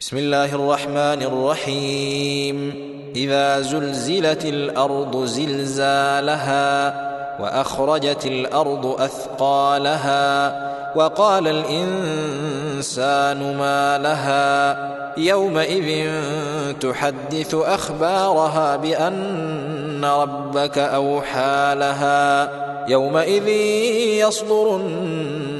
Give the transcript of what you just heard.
بسم الله الرحمن الرحيم. إذا زلزلت الأرض زلزالها وأخرجت الأرض أثقالها وقال الإنسان ما لها يومئذ تحدث أخبارها بأن ربك أوحى لها يومئذ يصدر الناس